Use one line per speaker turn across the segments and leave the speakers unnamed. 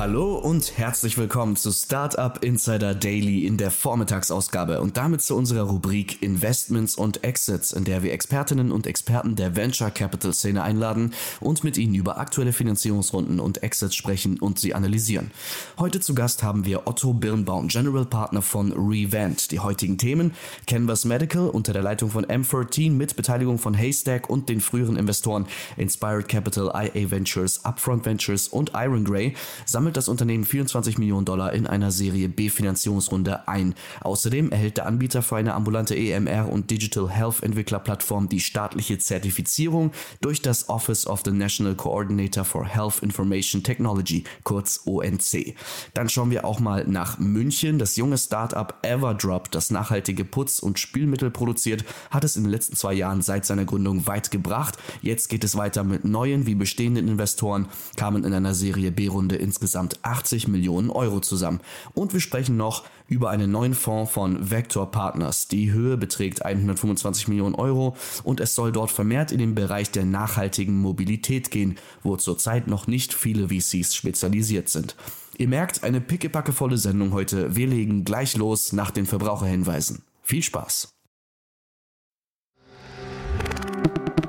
Hallo und herzlich willkommen zu Startup Insider Daily in der Vormittagsausgabe und damit zu unserer Rubrik Investments und Exits, in der wir Expertinnen und Experten der Venture Capital Szene einladen und mit ihnen über aktuelle Finanzierungsrunden und Exits sprechen und sie analysieren. Heute zu Gast haben wir Otto Birnbaum, General Partner von Revent. Die heutigen Themen Canvas Medical unter der Leitung von M13 mit Beteiligung von Haystack und den früheren Investoren Inspired Capital, IA Ventures, Upfront Ventures und Iron Grey sammelt sammelt das Unternehmen 24 Millionen Dollar in einer Serie B-Finanzierungsrunde ein. Außerdem erhält der Anbieter für eine ambulante EMR und Digital Health Entwicklerplattform die staatliche Zertifizierung durch das Office of the National Coordinator for Health Information Technology, kurz ONC. Dann schauen wir auch mal nach München. Das junge Startup Everdrop, das nachhaltige Putz- und Spülmittel produziert, hat es in den letzten zwei Jahren seit seiner Gründung weit gebracht. Jetzt geht es weiter mit neuen wie bestehenden Investoren, kamen in einer Serie B-Runde insgesamt insgesamt 80 Millionen Euro zusammen. Und wir sprechen noch über einen neuen Fonds von Vector Partners. Die Höhe beträgt 125 Millionen Euro und es soll dort vermehrt in den Bereich der nachhaltigen Mobilität gehen, wo zurzeit noch nicht viele VCs spezialisiert sind. Ihr merkt, eine pickepackevolle Sendung heute. Wir legen gleich los nach den Verbraucherhinweisen. Viel Spaß!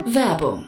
Werbung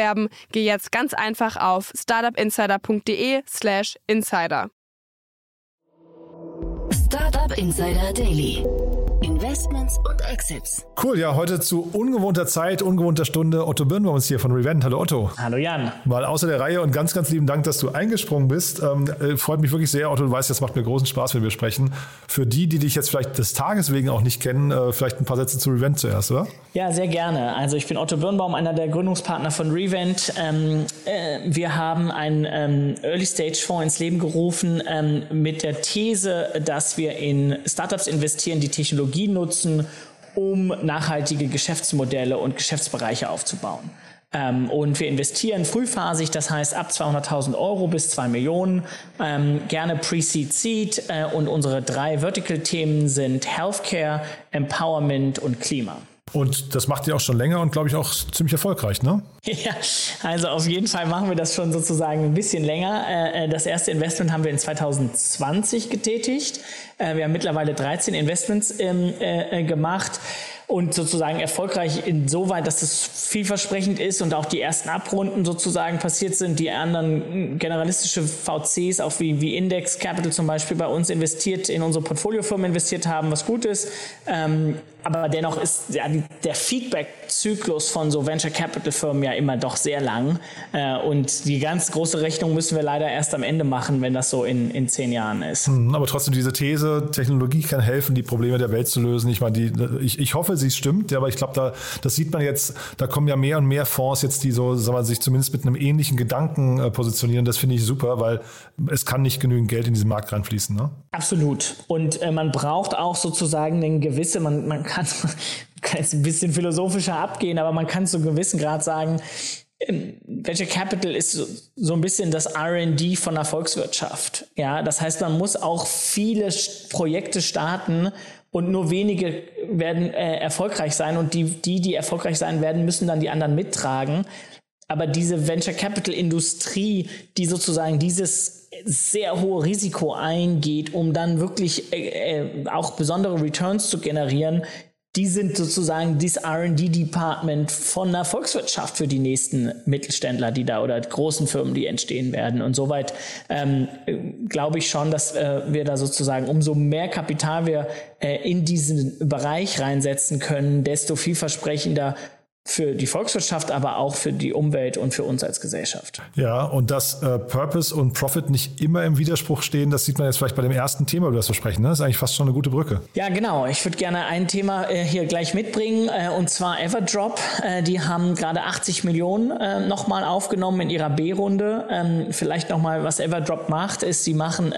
geh jetzt ganz einfach auf startupinsider.de/slash insider.
Startup Insider Daily Investments und Exits.
Cool, ja, heute zu ungewohnter Zeit, ungewohnter Stunde. Otto Birnbaum ist hier von Revent. Hallo Otto.
Hallo Jan.
Mal außer der Reihe und ganz, ganz lieben Dank, dass du eingesprungen bist. Ähm, äh, freut mich wirklich sehr, Otto. Du weißt, das macht mir großen Spaß, wenn wir sprechen. Für die, die dich jetzt vielleicht des Tages wegen auch nicht kennen, äh, vielleicht ein paar Sätze zu Revent zuerst, oder?
Ja, sehr gerne. Also ich bin Otto Birnbaum, einer der Gründungspartner von Revent. Ähm, äh, wir haben einen ähm, Early-Stage-Fonds ins Leben gerufen ähm, mit der These, dass wir in Startups investieren, die Technologie Technologie nutzen, um nachhaltige Geschäftsmodelle und Geschäftsbereiche aufzubauen. Ähm, und wir investieren frühphasig, das heißt ab 200.000 Euro bis 2 Millionen, ähm, gerne Pre-Seed Seed äh, und unsere drei Vertical-Themen sind Healthcare, Empowerment und Klima.
Und das macht ihr auch schon länger und glaube ich auch ziemlich erfolgreich, ne?
Ja, also auf jeden Fall machen wir das schon sozusagen ein bisschen länger. Äh, äh, das erste Investment haben wir in 2020 getätigt. Äh, wir haben mittlerweile 13 Investments ähm, gemacht und sozusagen erfolgreich insoweit, dass es vielversprechend ist und auch die ersten Abrunden sozusagen passiert sind, die anderen generalistische VCs, auch wie, wie Index Capital zum Beispiel bei uns investiert, in unsere Portfoliofirmen investiert haben, was gut ist. Ähm, aber dennoch ist ja, der Feedback-Zyklus von so Venture Capital-Firmen ja immer doch sehr lang. Äh, und die ganz große Rechnung müssen wir leider erst am Ende machen, wenn das so in, in zehn Jahren ist.
Hm, aber trotzdem diese These, Technologie kann helfen, die Probleme der Welt zu lösen. Ich meine, die, ich, ich hoffe, sie stimmt, aber ich glaube, da, das sieht man jetzt, da kommen ja mehr und mehr Fonds jetzt, die so, sagen wir, sich zumindest mit einem ähnlichen Gedanken äh, positionieren. Das finde ich super, weil es kann nicht genügend Geld in diesen Markt reinfließen. Ne?
Absolut. Und äh, man braucht auch sozusagen eine gewisse, man, man kann, kann jetzt ein bisschen philosophischer abgehen, aber man kann zu einem gewissen Grad sagen, ähm, Venture Capital ist so, so ein bisschen das R&D von der Volkswirtschaft. Ja, das heißt, man muss auch viele Projekte starten und nur wenige werden äh, erfolgreich sein und die, die, die erfolgreich sein werden, müssen dann die anderen mittragen. Aber diese Venture Capital Industrie, die sozusagen dieses sehr hohe Risiko eingeht, um dann wirklich äh, äh, auch besondere Returns zu generieren, die sind sozusagen das RD-Department von der Volkswirtschaft für die nächsten Mittelständler, die da oder großen Firmen, die entstehen werden. Und soweit ähm, glaube ich schon, dass äh, wir da sozusagen umso mehr Kapital wir äh, in diesen Bereich reinsetzen können, desto vielversprechender für die Volkswirtschaft, aber auch für die Umwelt und für uns als Gesellschaft.
Ja, und dass äh, Purpose und Profit nicht immer im Widerspruch stehen, das sieht man jetzt vielleicht bei dem ersten Thema, über das wir sprechen. Ne? Das ist eigentlich fast schon eine gute Brücke.
Ja, genau. Ich würde gerne ein Thema äh, hier gleich mitbringen, äh, und zwar Everdrop. Äh, die haben gerade 80 Millionen äh, nochmal aufgenommen in ihrer B-Runde. Ähm, vielleicht nochmal, was Everdrop macht, ist, sie machen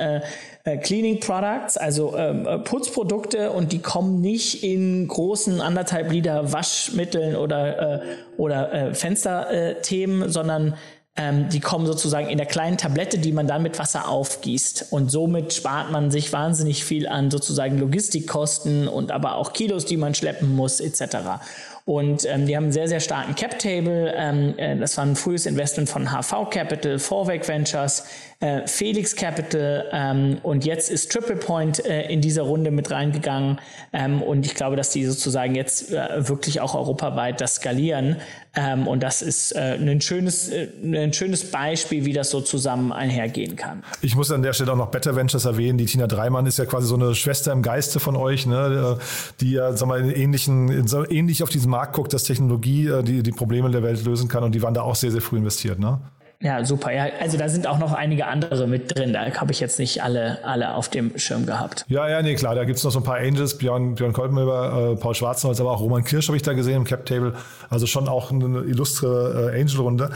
äh, Cleaning Products, also ähm, äh, Putzprodukte und die kommen nicht in großen anderthalb Liter Waschmitteln oder, äh, oder äh, Fensterthemen, sondern ähm, die kommen sozusagen in der kleinen Tablette, die man dann mit Wasser aufgießt. Und somit spart man sich wahnsinnig viel an sozusagen Logistikkosten und aber auch Kilos, die man schleppen muss, etc. Und ähm, die haben einen sehr, sehr starken Cap-Table. Ähm, äh, das war ein frühes Investment von HV Capital, Vorweg Ventures, äh, Felix Capital ähm, und jetzt ist Triple Point äh, in dieser Runde mit reingegangen. Ähm, und ich glaube, dass die sozusagen jetzt äh, wirklich auch europaweit das skalieren. Ähm, und das ist äh, ein, schönes, äh, ein schönes Beispiel, wie das so zusammen einhergehen kann.
Ich muss an der Stelle auch noch Better Ventures erwähnen. Die Tina Dreimann ist ja quasi so eine Schwester im Geiste von euch, ne? die ja sag mal, ähnlichen, ähnlich auf diesem Markt guckt, dass Technologie äh, die, die Probleme der Welt lösen kann und die waren da auch sehr, sehr früh investiert. Ne?
Ja, super. Ja, also da sind auch noch einige andere mit drin. Da habe ich jetzt nicht alle, alle auf dem Schirm gehabt.
Ja, ja, nee, klar. Da gibt es noch so ein paar Angels, Björn, Björn Kolbenmüller, äh, Paul Schwarzenholz, aber auch Roman Kirsch habe ich da gesehen im Cap Table. Also schon auch eine illustre äh, Angel-Runde.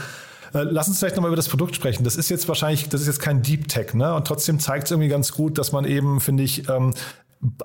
Äh, lass uns vielleicht nochmal über das Produkt sprechen. Das ist jetzt wahrscheinlich, das ist jetzt kein Deep Tech, ne? Und trotzdem zeigt es irgendwie ganz gut, dass man eben, finde ich, ähm,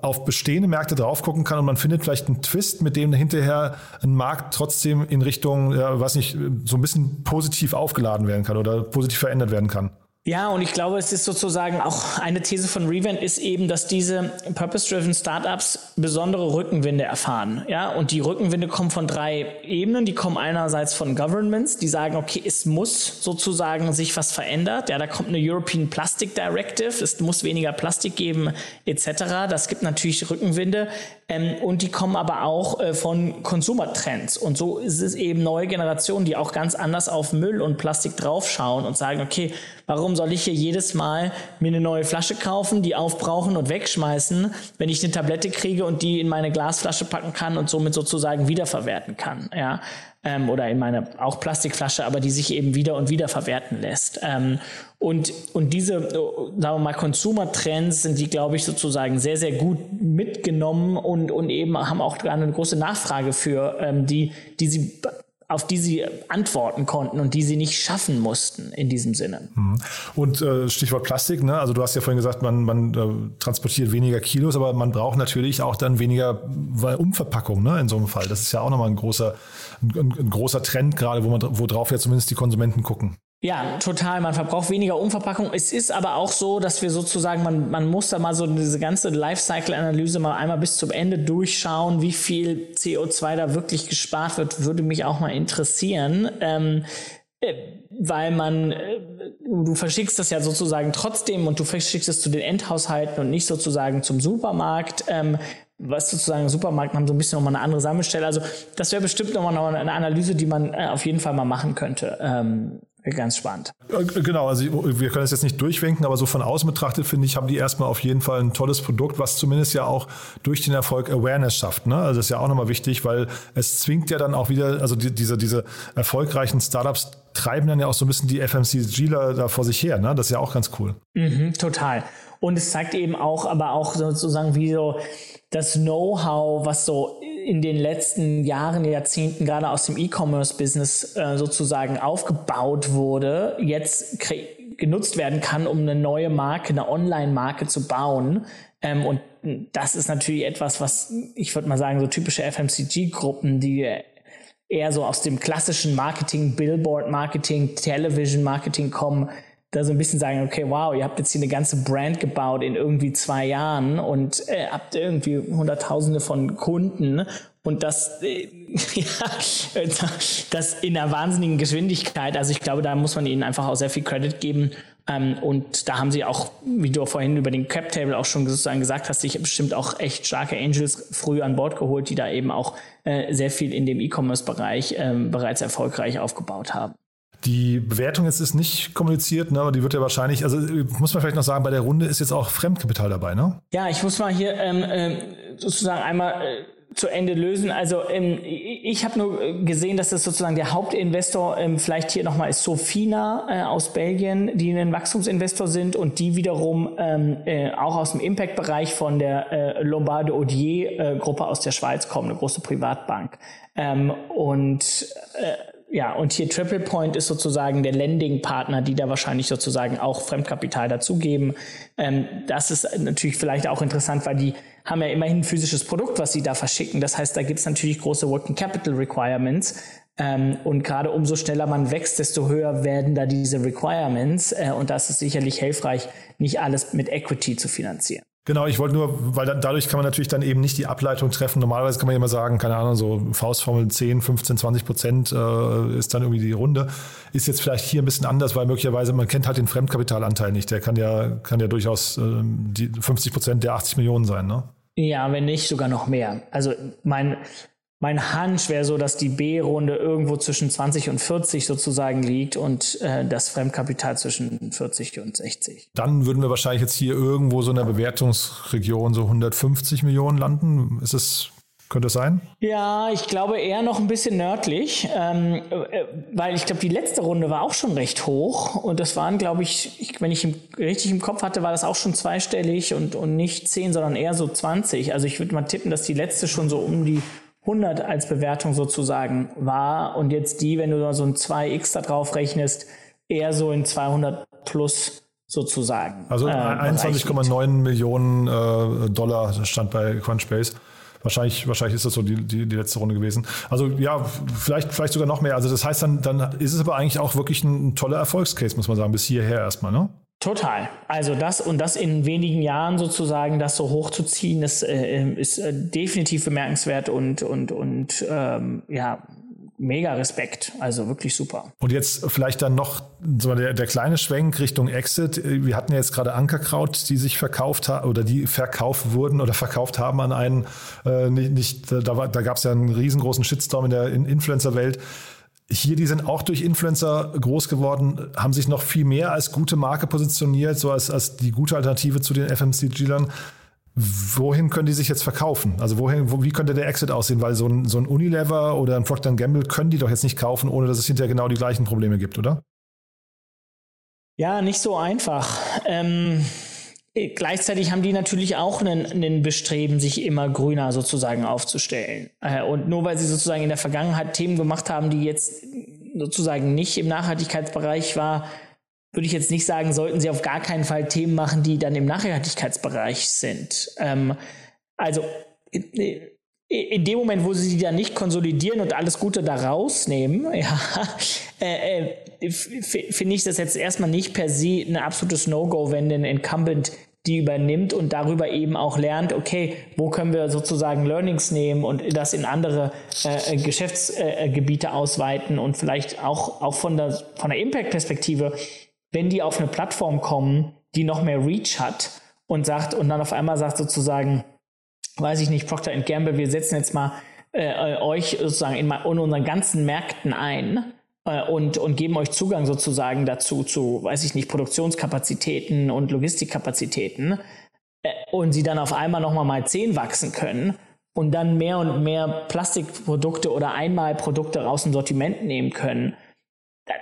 auf bestehende Märkte drauf gucken kann und man findet vielleicht einen Twist, mit dem hinterher ein Markt trotzdem in Richtung, ja, weiß nicht, so ein bisschen positiv aufgeladen werden kann oder positiv verändert werden kann.
Ja, und ich glaube, es ist sozusagen auch eine These von Revent ist eben, dass diese purpose-driven Startups besondere Rückenwinde erfahren. Ja, und die Rückenwinde kommen von drei Ebenen. Die kommen einerseits von Governments, die sagen, okay, es muss sozusagen sich was verändert. Ja, da kommt eine European Plastic Directive, es muss weniger Plastik geben, etc. Das gibt natürlich Rückenwinde. Ähm, und die kommen aber auch äh, von Consumer-Trends. Und so ist es eben neue Generationen, die auch ganz anders auf Müll und Plastik draufschauen und sagen, okay, Warum soll ich hier jedes Mal mir eine neue Flasche kaufen, die aufbrauchen und wegschmeißen, wenn ich eine Tablette kriege und die in meine Glasflasche packen kann und somit sozusagen wiederverwerten kann, ja? Ähm, oder in meine auch Plastikflasche, aber die sich eben wieder und wieder verwerten lässt. Ähm, und, und diese, sagen wir mal, Consumer-Trends sind die, glaube ich, sozusagen sehr, sehr gut mitgenommen und, und eben haben auch eine große Nachfrage für, ähm, die, die sie auf die sie antworten konnten und die sie nicht schaffen mussten in diesem Sinne. Mhm.
Und äh, Stichwort Plastik, ne? also du hast ja vorhin gesagt, man, man äh, transportiert weniger Kilos, aber man braucht natürlich auch dann weniger Umverpackung ne? in so einem Fall. Das ist ja auch nochmal ein großer, ein, ein großer Trend gerade, wo man, worauf ja zumindest die Konsumenten gucken.
Ja, total. Man verbraucht weniger Umverpackung. Es ist aber auch so, dass wir sozusagen, man, man muss da mal so diese ganze Lifecycle-Analyse mal einmal bis zum Ende durchschauen, wie viel CO2 da wirklich gespart wird, würde mich auch mal interessieren. Ähm, äh, weil man, äh, du verschickst das ja sozusagen trotzdem und du verschickst es zu den Endhaushalten und nicht sozusagen zum Supermarkt. Ähm, was sozusagen Supermarkt haben so ein bisschen nochmal eine andere Sammelstelle. Also das wäre bestimmt nochmal eine Analyse, die man äh, auf jeden Fall mal machen könnte. Ähm, Ganz spannend.
Genau, also wir können es jetzt nicht durchwinken, aber so von außen betrachtet, finde ich, haben die erstmal auf jeden Fall ein tolles Produkt, was zumindest ja auch durch den Erfolg Awareness schafft. Ne? Also das ist ja auch nochmal wichtig, weil es zwingt ja dann auch wieder, also die, diese, diese erfolgreichen Startups treiben dann ja auch so ein bisschen die FMCGler da vor sich her. Ne? Das ist ja auch ganz cool.
Mhm, total. Und es zeigt eben auch, aber auch sozusagen, wie so das Know-how, was so in den letzten Jahren, Jahrzehnten gerade aus dem E-Commerce-Business äh, sozusagen aufgebaut wurde, jetzt genutzt werden kann, um eine neue Marke, eine Online-Marke zu bauen. Ähm, und das ist natürlich etwas, was ich würde mal sagen, so typische FMCG-Gruppen, die eher so aus dem klassischen Marketing, Billboard-Marketing, Television-Marketing kommen, da so ein bisschen sagen, okay, wow, ihr habt jetzt hier eine ganze Brand gebaut in irgendwie zwei Jahren und äh, habt irgendwie Hunderttausende von Kunden und das, äh, ja, das in einer wahnsinnigen Geschwindigkeit. Also ich glaube, da muss man ihnen einfach auch sehr viel Credit geben. Ähm, und da haben sie auch, wie du vorhin über den Cap Table auch schon sozusagen gesagt hast, sich bestimmt auch echt starke Angels früh an Bord geholt, die da eben auch äh, sehr viel in dem E-Commerce-Bereich ähm, bereits erfolgreich aufgebaut haben.
Die Bewertung jetzt ist nicht kommuniziert, ne, aber die wird ja wahrscheinlich, also muss man vielleicht noch sagen, bei der Runde ist jetzt auch Fremdkapital dabei, ne?
Ja, ich muss mal hier ähm, äh, sozusagen einmal äh, zu Ende lösen. Also ähm, ich habe nur gesehen, dass das sozusagen der Hauptinvestor ähm, vielleicht hier nochmal ist Sofina äh, aus Belgien, die ein Wachstumsinvestor sind und die wiederum ähm, äh, auch aus dem Impact-Bereich von der äh, Lombarde Odier äh, aus der Schweiz kommen, eine große Privatbank. Ähm, und äh, ja, und hier Triple Point ist sozusagen der Lending-Partner, die da wahrscheinlich sozusagen auch Fremdkapital dazugeben. Ähm, das ist natürlich vielleicht auch interessant, weil die haben ja immerhin ein physisches Produkt, was sie da verschicken. Das heißt, da gibt es natürlich große Working Capital Requirements. Ähm, und gerade umso schneller man wächst, desto höher werden da diese Requirements. Äh, und das ist sicherlich hilfreich, nicht alles mit Equity zu finanzieren.
Genau, ich wollte nur, weil dadurch kann man natürlich dann eben nicht die Ableitung treffen. Normalerweise kann man ja immer sagen, keine Ahnung, so Faustformel 10, 15, 20 Prozent äh, ist dann irgendwie die Runde. Ist jetzt vielleicht hier ein bisschen anders, weil möglicherweise man kennt halt den Fremdkapitalanteil nicht. Der kann ja, kann ja durchaus äh, die 50 Prozent der 80 Millionen sein, ne?
Ja, wenn nicht sogar noch mehr. Also mein, mein Hunch wäre so, dass die B-Runde irgendwo zwischen 20 und 40 sozusagen liegt und äh, das Fremdkapital zwischen 40 und 60.
Dann würden wir wahrscheinlich jetzt hier irgendwo so in der Bewertungsregion so 150 Millionen landen. Ist es könnte es sein?
Ja, ich glaube eher noch ein bisschen nördlich, ähm, äh, weil ich glaube, die letzte Runde war auch schon recht hoch und das waren, glaube ich, ich, wenn ich im, richtig im Kopf hatte, war das auch schon zweistellig und, und nicht 10, sondern eher so 20. Also ich würde mal tippen, dass die letzte schon so um die 100 als Bewertung sozusagen war und jetzt die, wenn du so ein 2x da drauf rechnest, eher so in 200 plus sozusagen.
Also äh, 21,9 Millionen äh, Dollar stand bei Crunchbase. Wahrscheinlich, wahrscheinlich ist das so die, die, die, letzte Runde gewesen. Also ja, vielleicht, vielleicht sogar noch mehr. Also das heißt, dann, dann ist es aber eigentlich auch wirklich ein, ein toller Erfolgscase, muss man sagen, bis hierher erstmal, ne?
Total. Also das und das in wenigen Jahren sozusagen, das so hochzuziehen, das äh, ist äh, definitiv bemerkenswert und und und ähm, ja mega Respekt. Also wirklich super.
Und jetzt vielleicht dann noch so der, der kleine Schwenk Richtung Exit. Wir hatten ja jetzt gerade Ankerkraut, die sich verkauft haben oder die verkauft wurden oder verkauft haben an einen, äh, nicht, nicht, da, da gab es ja einen riesengroßen Shitstorm in der Influencer-Welt. Hier, die sind auch durch Influencer groß geworden, haben sich noch viel mehr als gute Marke positioniert, so als, als die gute Alternative zu den FMCG-Lern. Wohin können die sich jetzt verkaufen? Also wohin, wo, wie könnte der Exit aussehen? Weil so ein, so ein Unilever oder ein Procter Gamble können die doch jetzt nicht kaufen, ohne dass es hinterher genau die gleichen Probleme gibt, oder?
Ja, nicht so einfach. Ähm, Gleichzeitig haben die natürlich auch einen, einen Bestreben, sich immer grüner sozusagen aufzustellen. Äh, und nur weil sie sozusagen in der Vergangenheit Themen gemacht haben, die jetzt sozusagen nicht im Nachhaltigkeitsbereich war, würde ich jetzt nicht sagen, sollten sie auf gar keinen Fall Themen machen, die dann im Nachhaltigkeitsbereich sind. Ähm, also in dem Moment, wo sie die dann nicht konsolidieren und alles Gute da rausnehmen, ja, äh, äh, finde ich das jetzt erstmal nicht per se ein absolutes No-Go, wenn ein Incumbent die übernimmt und darüber eben auch lernt, okay, wo können wir sozusagen Learnings nehmen und das in andere äh, Geschäftsgebiete äh, ausweiten und vielleicht auch, auch von der, von der Impact-Perspektive, wenn die auf eine Plattform kommen, die noch mehr Reach hat und sagt und dann auf einmal sagt sozusagen, weiß ich nicht, Procter Gamble, wir setzen jetzt mal äh, euch sozusagen in, in unseren ganzen Märkten ein äh, und, und geben euch Zugang sozusagen dazu zu, weiß ich nicht, Produktionskapazitäten und Logistikkapazitäten äh, und sie dann auf einmal nochmal mal zehn wachsen können und dann mehr und mehr Plastikprodukte oder Einmalprodukte aus dem Sortiment nehmen können,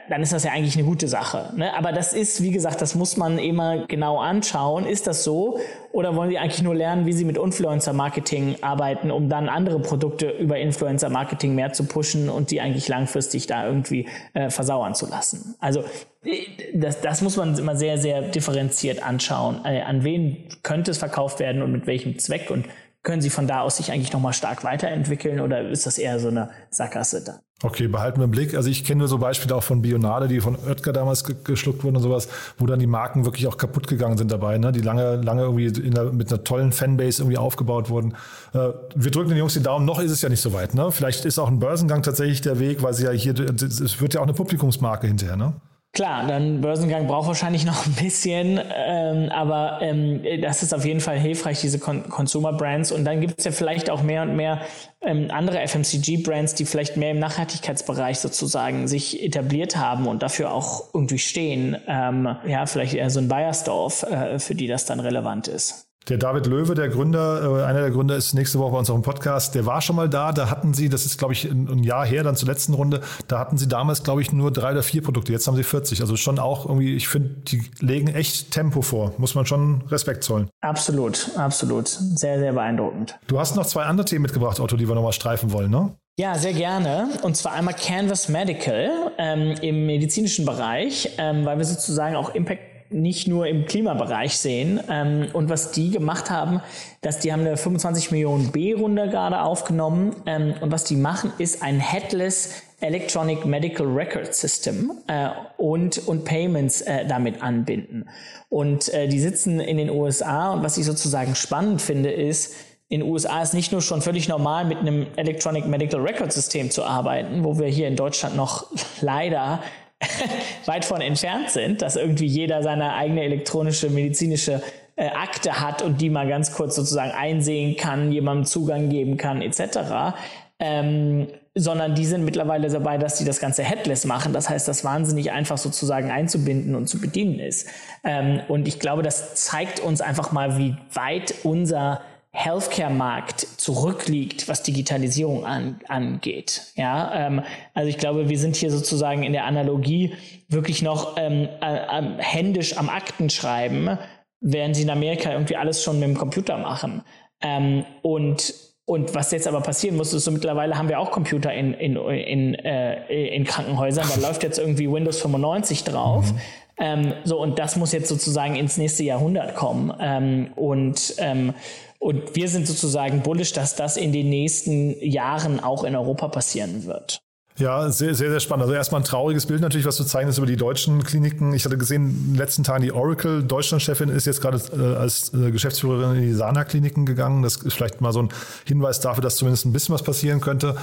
dann ist das ja eigentlich eine gute Sache. Ne? Aber das ist, wie gesagt, das muss man immer genau anschauen. Ist das so? Oder wollen Sie eigentlich nur lernen, wie Sie mit Influencer-Marketing arbeiten, um dann andere Produkte über Influencer-Marketing mehr zu pushen und die eigentlich langfristig da irgendwie äh, versauern zu lassen? Also äh, das, das muss man immer sehr, sehr differenziert anschauen. Äh, an wen könnte es verkauft werden und mit welchem Zweck? Und können Sie von da aus sich eigentlich nochmal stark weiterentwickeln oder ist das eher so eine Sackgasse da?
Okay, behalten wir im Blick. Also ich kenne nur so Beispiele auch von Bionade, die von Oetker damals ge geschluckt wurden und sowas, wo dann die Marken wirklich auch kaputt gegangen sind dabei, ne? die lange, lange irgendwie der, mit einer tollen Fanbase irgendwie aufgebaut wurden. Äh, wir drücken den Jungs die Daumen, noch ist es ja nicht so weit. Ne? Vielleicht ist auch ein Börsengang tatsächlich der Weg, weil sie ja hier, es wird ja auch eine Publikumsmarke hinterher, ne?
Klar, dann Börsengang braucht wahrscheinlich noch ein bisschen, ähm, aber ähm, das ist auf jeden Fall hilfreich, diese Con Consumer Brands. Und dann gibt es ja vielleicht auch mehr und mehr ähm, andere FMCG-Brands, die vielleicht mehr im Nachhaltigkeitsbereich sozusagen sich etabliert haben und dafür auch irgendwie stehen. Ähm, ja, vielleicht eher so ein Bayersdorf, äh, für die das dann relevant ist.
Der David Löwe, der Gründer, äh, einer der Gründer ist nächste Woche bei uns auf dem Podcast. Der war schon mal da. Da hatten sie, das ist glaube ich ein Jahr her, dann zur letzten Runde, da hatten sie damals glaube ich nur drei oder vier Produkte. Jetzt haben sie 40. Also schon auch irgendwie, ich finde, die legen echt Tempo vor. Muss man schon Respekt zollen.
Absolut, absolut. Sehr, sehr beeindruckend.
Du hast noch zwei andere Themen mitgebracht, Otto, die wir nochmal streifen wollen, ne?
Ja, sehr gerne. Und zwar einmal Canvas Medical ähm, im medizinischen Bereich, ähm, weil wir sozusagen auch Impact nicht nur im Klimabereich sehen. Ähm, und was die gemacht haben, dass die haben eine 25 Millionen B-Runde gerade aufgenommen. Ähm, und was die machen, ist ein Headless Electronic Medical Record System äh, und, und Payments äh, damit anbinden. Und äh, die sitzen in den USA und was ich sozusagen spannend finde, ist, in den USA ist nicht nur schon völlig normal, mit einem Electronic Medical Record System zu arbeiten, wo wir hier in Deutschland noch leider weit von entfernt sind, dass irgendwie jeder seine eigene elektronische medizinische äh, Akte hat und die mal ganz kurz sozusagen einsehen kann, jemandem Zugang geben kann, etc. Ähm, sondern die sind mittlerweile dabei, dass sie das Ganze headless machen. Das heißt, das wahnsinnig einfach sozusagen einzubinden und zu bedienen ist. Ähm, und ich glaube, das zeigt uns einfach mal, wie weit unser Healthcare-Markt zurückliegt, was Digitalisierung an, angeht. Ja, ähm, also ich glaube, wir sind hier sozusagen in der Analogie wirklich noch ähm, äh, händisch am Akten schreiben, während sie in Amerika irgendwie alles schon mit dem Computer machen. Ähm, und und was jetzt aber passieren muss, ist so mittlerweile haben wir auch Computer in, in, in, äh, in Krankenhäusern. Da läuft jetzt irgendwie Windows 95 drauf. Mhm. Ähm, so, und das muss jetzt sozusagen ins nächste Jahrhundert kommen. Ähm, und ähm, und wir sind sozusagen bullisch, dass das in den nächsten Jahren auch in Europa passieren wird.
Ja, sehr, sehr, sehr spannend. Also erstmal ein trauriges Bild natürlich, was du zeigen ist über die deutschen Kliniken. Ich hatte gesehen, in den letzten Tagen die Oracle Deutschland-Chefin ist jetzt gerade äh, als äh, Geschäftsführerin in die Sana-Kliniken gegangen. Das ist vielleicht mal so ein Hinweis dafür, dass zumindest ein bisschen was passieren könnte.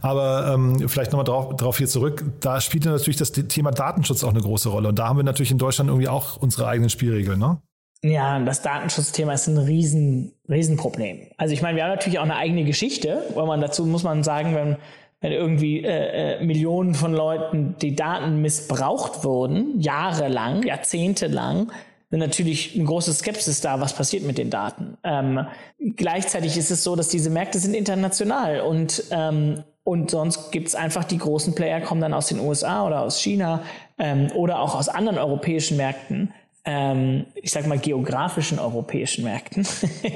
Aber ähm, vielleicht nochmal drauf, drauf hier zurück. Da spielt natürlich das Thema Datenschutz auch eine große Rolle. Und da haben wir natürlich in Deutschland irgendwie auch unsere eigenen Spielregeln, ne?
Ja, das Datenschutzthema ist ein riesen, Riesenproblem. Also ich meine, wir haben natürlich auch eine eigene Geschichte, weil man dazu muss man sagen, wenn, wenn irgendwie äh, äh, Millionen von Leuten die Daten missbraucht wurden, jahrelang, jahrzehntelang, sind natürlich eine große Skepsis da, was passiert mit den Daten. Ähm, gleichzeitig ist es so, dass diese Märkte sind international und ähm, und sonst gibt's einfach die großen Player, kommen dann aus den USA oder aus China ähm, oder auch aus anderen europäischen Märkten ähm, ich sag mal, geografischen europäischen Märkten.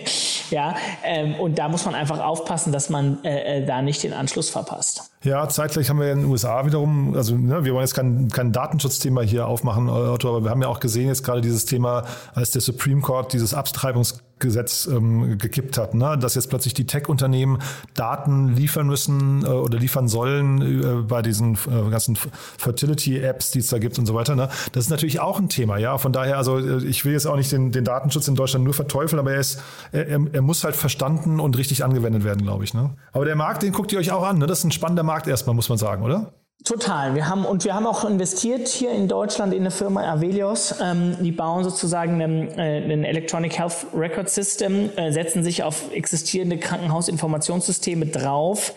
ja, ähm, und da muss man einfach aufpassen, dass man äh, äh, da nicht den Anschluss verpasst.
Ja, zeitgleich haben wir in den USA wiederum, also ne, wir wollen jetzt kein, kein Datenschutzthema hier aufmachen, Otto, aber wir haben ja auch gesehen jetzt gerade dieses Thema, als der Supreme Court dieses Abtreibungs Gesetz ähm, gekippt hat, ne? dass jetzt plötzlich die Tech-Unternehmen Daten liefern müssen äh, oder liefern sollen äh, bei diesen äh, ganzen Fertility-Apps, die es da gibt und so weiter. Ne? Das ist natürlich auch ein Thema, ja. Von daher, also äh, ich will jetzt auch nicht den, den Datenschutz in Deutschland nur verteufeln, aber er ist, er, er muss halt verstanden und richtig angewendet werden, glaube ich. Ne? Aber der Markt, den guckt ihr euch auch an. Ne? Das ist ein spannender Markt erstmal, muss man sagen, oder?
Total. Wir haben und wir haben auch investiert hier in Deutschland in eine Firma Avelios. Ähm, die bauen sozusagen einen, äh, einen Electronic Health Record System, äh, setzen sich auf existierende Krankenhausinformationssysteme drauf,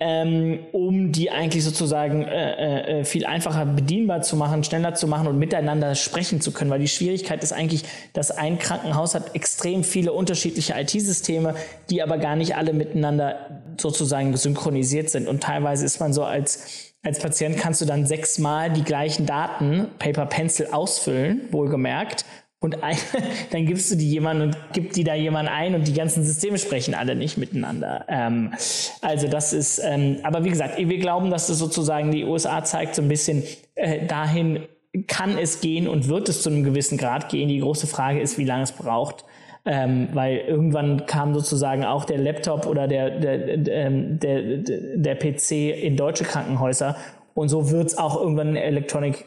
ähm, um die eigentlich sozusagen äh, äh, viel einfacher bedienbar zu machen, schneller zu machen und miteinander sprechen zu können. Weil die Schwierigkeit ist eigentlich, dass ein Krankenhaus hat extrem viele unterschiedliche IT-Systeme, die aber gar nicht alle miteinander sozusagen synchronisiert sind. Und teilweise ist man so als als Patient kannst du dann sechsmal die gleichen Daten, Paper Pencil, ausfüllen, wohlgemerkt. Und ein, dann gibst du die jemandem und gib die da jemand ein und die ganzen Systeme sprechen alle nicht miteinander. Ähm, also das ist, ähm, aber wie gesagt, wir glauben, dass das sozusagen die USA zeigt so ein bisschen äh, dahin, kann es gehen und wird es zu einem gewissen Grad gehen. Die große Frage ist, wie lange es braucht ähm, weil irgendwann kam sozusagen auch der Laptop oder der, der, ähm, der, der, der PC in deutsche Krankenhäuser und so wird es auch irgendwann ein Electronic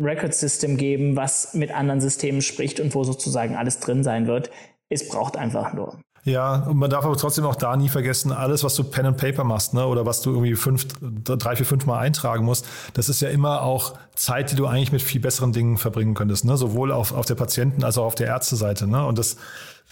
Record System geben, was mit anderen Systemen spricht und wo sozusagen alles drin sein wird. Es braucht einfach nur.
Ja, und man darf aber trotzdem auch da nie vergessen, alles, was du Pen and Paper machst, ne, oder was du irgendwie fünf, drei, vier, fünf Mal eintragen musst, das ist ja immer auch Zeit, die du eigentlich mit viel besseren Dingen verbringen könntest, ne, sowohl auf, auf der Patienten- als auch auf der Ärzteseite, ne, und das,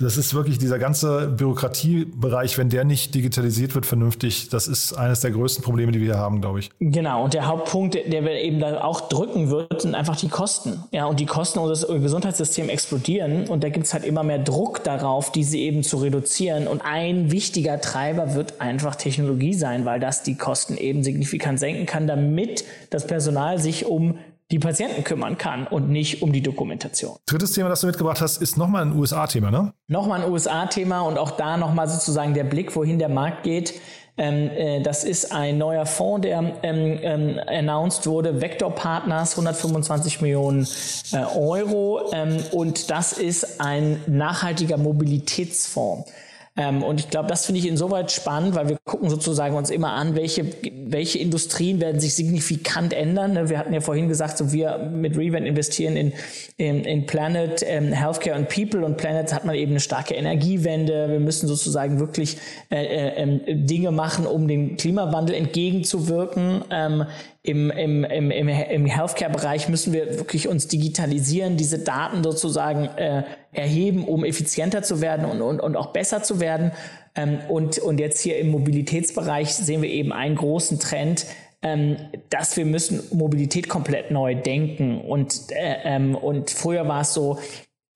das ist wirklich dieser ganze Bürokratiebereich, wenn der nicht digitalisiert wird vernünftig, das ist eines der größten Probleme, die wir hier haben, glaube ich.
Genau, und der Hauptpunkt, der wir eben da auch drücken wird, sind einfach die Kosten. Ja, und die Kosten unseres Gesundheitssystems explodieren und da gibt es halt immer mehr Druck darauf, diese eben zu reduzieren. Und ein wichtiger Treiber wird einfach Technologie sein, weil das die Kosten eben signifikant senken kann, damit das Personal sich um die Patienten kümmern kann und nicht um die Dokumentation.
Drittes Thema, das du mitgebracht hast, ist nochmal ein USA-Thema, ne?
Nochmal ein USA-Thema und auch da nochmal sozusagen der Blick, wohin der Markt geht. Ähm, äh, das ist ein neuer Fonds, der ähm, ähm, announced wurde, Vector Partners, 125 Millionen äh, Euro. Ähm, und das ist ein nachhaltiger Mobilitätsfonds. Ähm, und ich glaube, das finde ich insoweit spannend, weil wir gucken sozusagen uns immer an, welche, welche Industrien werden sich signifikant ändern. Ne? Wir hatten ja vorhin gesagt, so wir mit Revent investieren in, in, in Planet, ähm, Healthcare und People und Planet hat man eben eine starke Energiewende. Wir müssen sozusagen wirklich äh, äh, ähm, Dinge machen, um dem Klimawandel entgegenzuwirken. Ähm, im, im, im, im, im Healthcare-Bereich müssen wir wirklich uns digitalisieren, diese Daten sozusagen äh, erheben, um effizienter zu werden und, und, und auch besser zu werden. Ähm, und, und jetzt hier im Mobilitätsbereich sehen wir eben einen großen Trend, ähm, dass wir müssen Mobilität komplett neu denken. Und, äh, ähm, und früher war es so,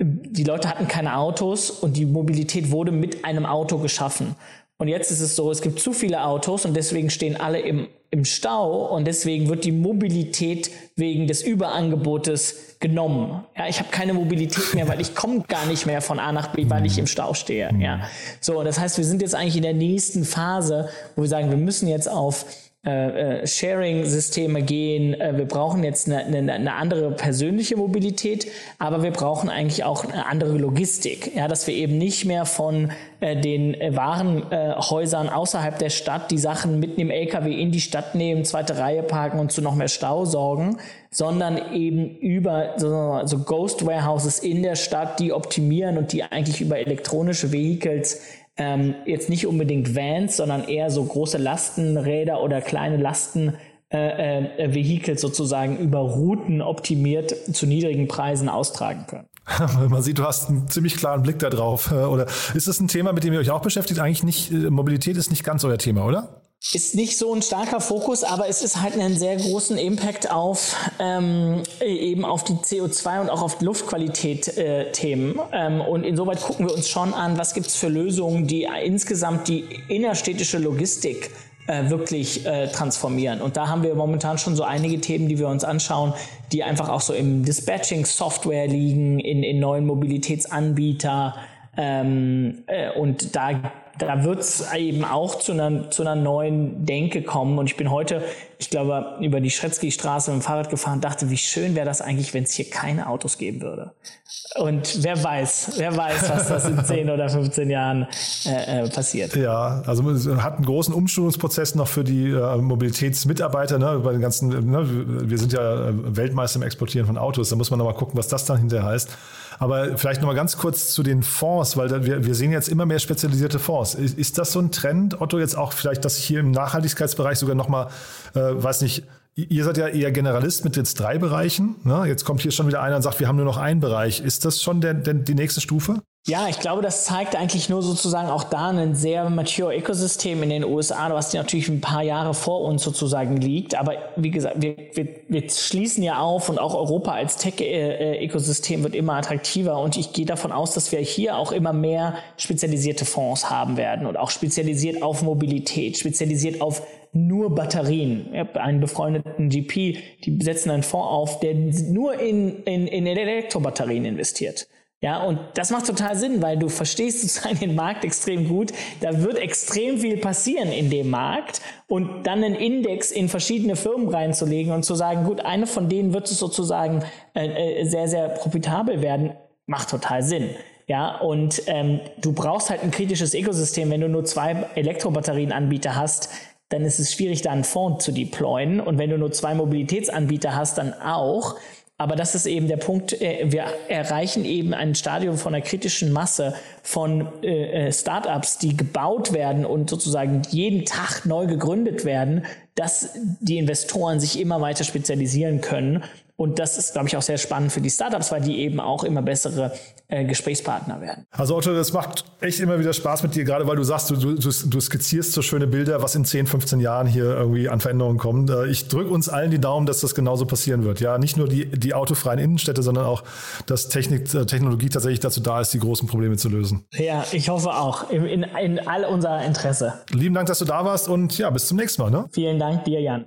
die Leute hatten keine Autos und die Mobilität wurde mit einem Auto geschaffen. Und jetzt ist es so, es gibt zu viele Autos und deswegen stehen alle im, im Stau und deswegen wird die Mobilität wegen des Überangebotes genommen. Ja, ich habe keine Mobilität mehr, weil ich komme gar nicht mehr von A nach B, weil ich im Stau stehe. Ja, so das heißt, wir sind jetzt eigentlich in der nächsten Phase, wo wir sagen, wir müssen jetzt auf äh, äh, Sharing-Systeme gehen. Äh, wir brauchen jetzt eine, eine, eine, andere persönliche Mobilität, aber wir brauchen eigentlich auch eine andere Logistik. Ja, dass wir eben nicht mehr von äh, den äh, Warenhäusern außerhalb der Stadt die Sachen mitten im LKW in die Stadt nehmen, zweite Reihe parken und zu noch mehr Stau sorgen, sondern eben über so, so Ghost Warehouses in der Stadt, die optimieren und die eigentlich über elektronische Vehicles ähm, jetzt nicht unbedingt Vans, sondern eher so große Lastenräder oder kleine Lasten äh, äh, Vehikel sozusagen über Routen optimiert zu niedrigen Preisen austragen können.
Man sieht, du hast einen ziemlich klaren Blick da drauf. Äh, oder ist das ein Thema, mit dem ihr euch auch beschäftigt? Eigentlich nicht, äh, Mobilität ist nicht ganz euer Thema, oder?
Ist nicht so ein starker Fokus, aber es ist halt einen sehr großen Impact auf ähm, eben auf die CO2 und auch auf Luftqualität äh, Themen. Ähm, und insoweit gucken wir uns schon an, was gibt's für Lösungen, die insgesamt die innerstädtische Logistik äh, wirklich äh, transformieren. Und da haben wir momentan schon so einige Themen, die wir uns anschauen, die einfach auch so im Dispatching-Software liegen, in, in neuen Mobilitätsanbieter. Ähm, äh, und da da wird es eben auch zu einer, zu einer neuen Denke kommen. Und ich bin heute, ich glaube, über die Schretzky-Straße mit dem Fahrrad gefahren und dachte, wie schön wäre das eigentlich, wenn es hier keine Autos geben würde. Und wer weiß, wer weiß, was das in 10 oder 15 Jahren äh, äh, passiert.
Ja, also man hat einen großen Umschulungsprozess noch für die äh, Mobilitätsmitarbeiter, ne, bei den ganzen, ne, wir sind ja Weltmeister im Exportieren von Autos, da muss man noch mal gucken, was das dann hinterher heißt. Aber vielleicht noch mal ganz kurz zu den Fonds, weil wir, wir sehen jetzt immer mehr spezialisierte Fonds. Ist, ist das so ein Trend, Otto, jetzt auch vielleicht, dass hier im Nachhaltigkeitsbereich sogar noch mal, äh, weiß nicht, Ihr seid ja eher Generalist mit jetzt drei Bereichen. Ne? Jetzt kommt hier schon wieder einer und sagt, wir haben nur noch einen Bereich. Ist das schon der, der, die nächste Stufe?
Ja, ich glaube, das zeigt eigentlich nur sozusagen auch da ein sehr mature Ökosystem in den USA, was natürlich ein paar Jahre vor uns sozusagen liegt. Aber wie gesagt, wir, wir, wir schließen ja auf und auch Europa als Tech-Ökosystem wird immer attraktiver. Und ich gehe davon aus, dass wir hier auch immer mehr spezialisierte Fonds haben werden und auch spezialisiert auf Mobilität, spezialisiert auf nur Batterien. Ich habe einen befreundeten GP, die setzen einen Fonds auf, der nur in, in, in Elektrobatterien investiert. Ja, und das macht total Sinn, weil du verstehst sozusagen den Markt extrem gut. Da wird extrem viel passieren in dem Markt und dann einen Index in verschiedene Firmen reinzulegen und zu sagen, gut, eine von denen wird es sozusagen äh, äh, sehr, sehr profitabel werden, macht total Sinn. Ja, und ähm, du brauchst halt ein kritisches Ökosystem. Wenn du nur zwei Elektrobatterienanbieter hast, dann ist es schwierig, da einen Fonds zu deployen. Und wenn du nur zwei Mobilitätsanbieter hast, dann auch. Aber das ist eben der Punkt, äh, wir erreichen eben ein Stadium von einer kritischen Masse von äh, äh, Startups, die gebaut werden und sozusagen jeden Tag neu gegründet werden, dass die Investoren sich immer weiter spezialisieren können und das ist, glaube ich, auch sehr spannend für die Startups, weil die eben auch immer bessere äh, Gesprächspartner werden.
Also Otto, das macht echt immer wieder Spaß mit dir, gerade weil du sagst, du, du, du skizzierst so schöne Bilder, was in 10, 15 Jahren hier irgendwie an Veränderungen kommt. Äh, ich drücke uns allen die Daumen, dass das genauso passieren wird. Ja, nicht nur die, die autofreien Innenstädte, sondern auch, dass Technik, äh, Technologie tatsächlich dazu da ist, die großen Probleme zu lösen.
Ja, ich hoffe auch. In, in, in all unser Interesse.
Lieben Dank, dass du da warst und ja, bis zum nächsten Mal. Ne?
Vielen Dank dir, Jan.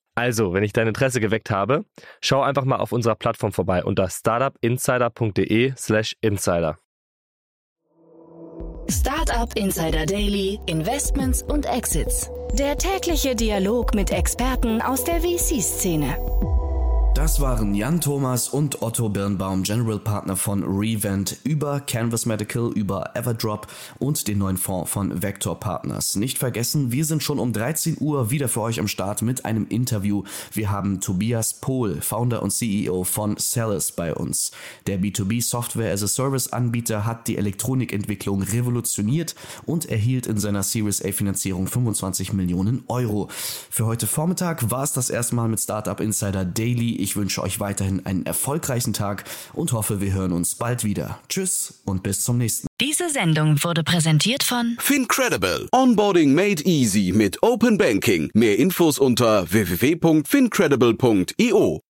Also, wenn ich dein Interesse geweckt habe, schau einfach mal auf unserer Plattform vorbei unter startupinsider.de/slash insider.
Startup Insider Daily, Investments und Exits. Der tägliche Dialog mit Experten aus der VC-Szene.
Das waren Jan Thomas und Otto Birnbaum, General Partner von Revent, über Canvas Medical, über Everdrop und den neuen Fonds von Vector Partners. Nicht vergessen, wir sind schon um 13 Uhr wieder für euch am Start mit einem Interview. Wir haben Tobias Pohl, Founder und CEO von Celis bei uns. Der B2B Software as a Service Anbieter hat die Elektronikentwicklung revolutioniert und erhielt in seiner Series A Finanzierung 25 Millionen Euro. Für heute Vormittag war es das erste Mal mit Startup Insider Daily. Ich wünsche euch weiterhin einen erfolgreichen Tag und hoffe, wir hören uns bald wieder. Tschüss und bis zum nächsten.
Diese Sendung wurde präsentiert von
FinCredible. Onboarding made easy mit Open Banking. Mehr Infos unter www.fincredible.io.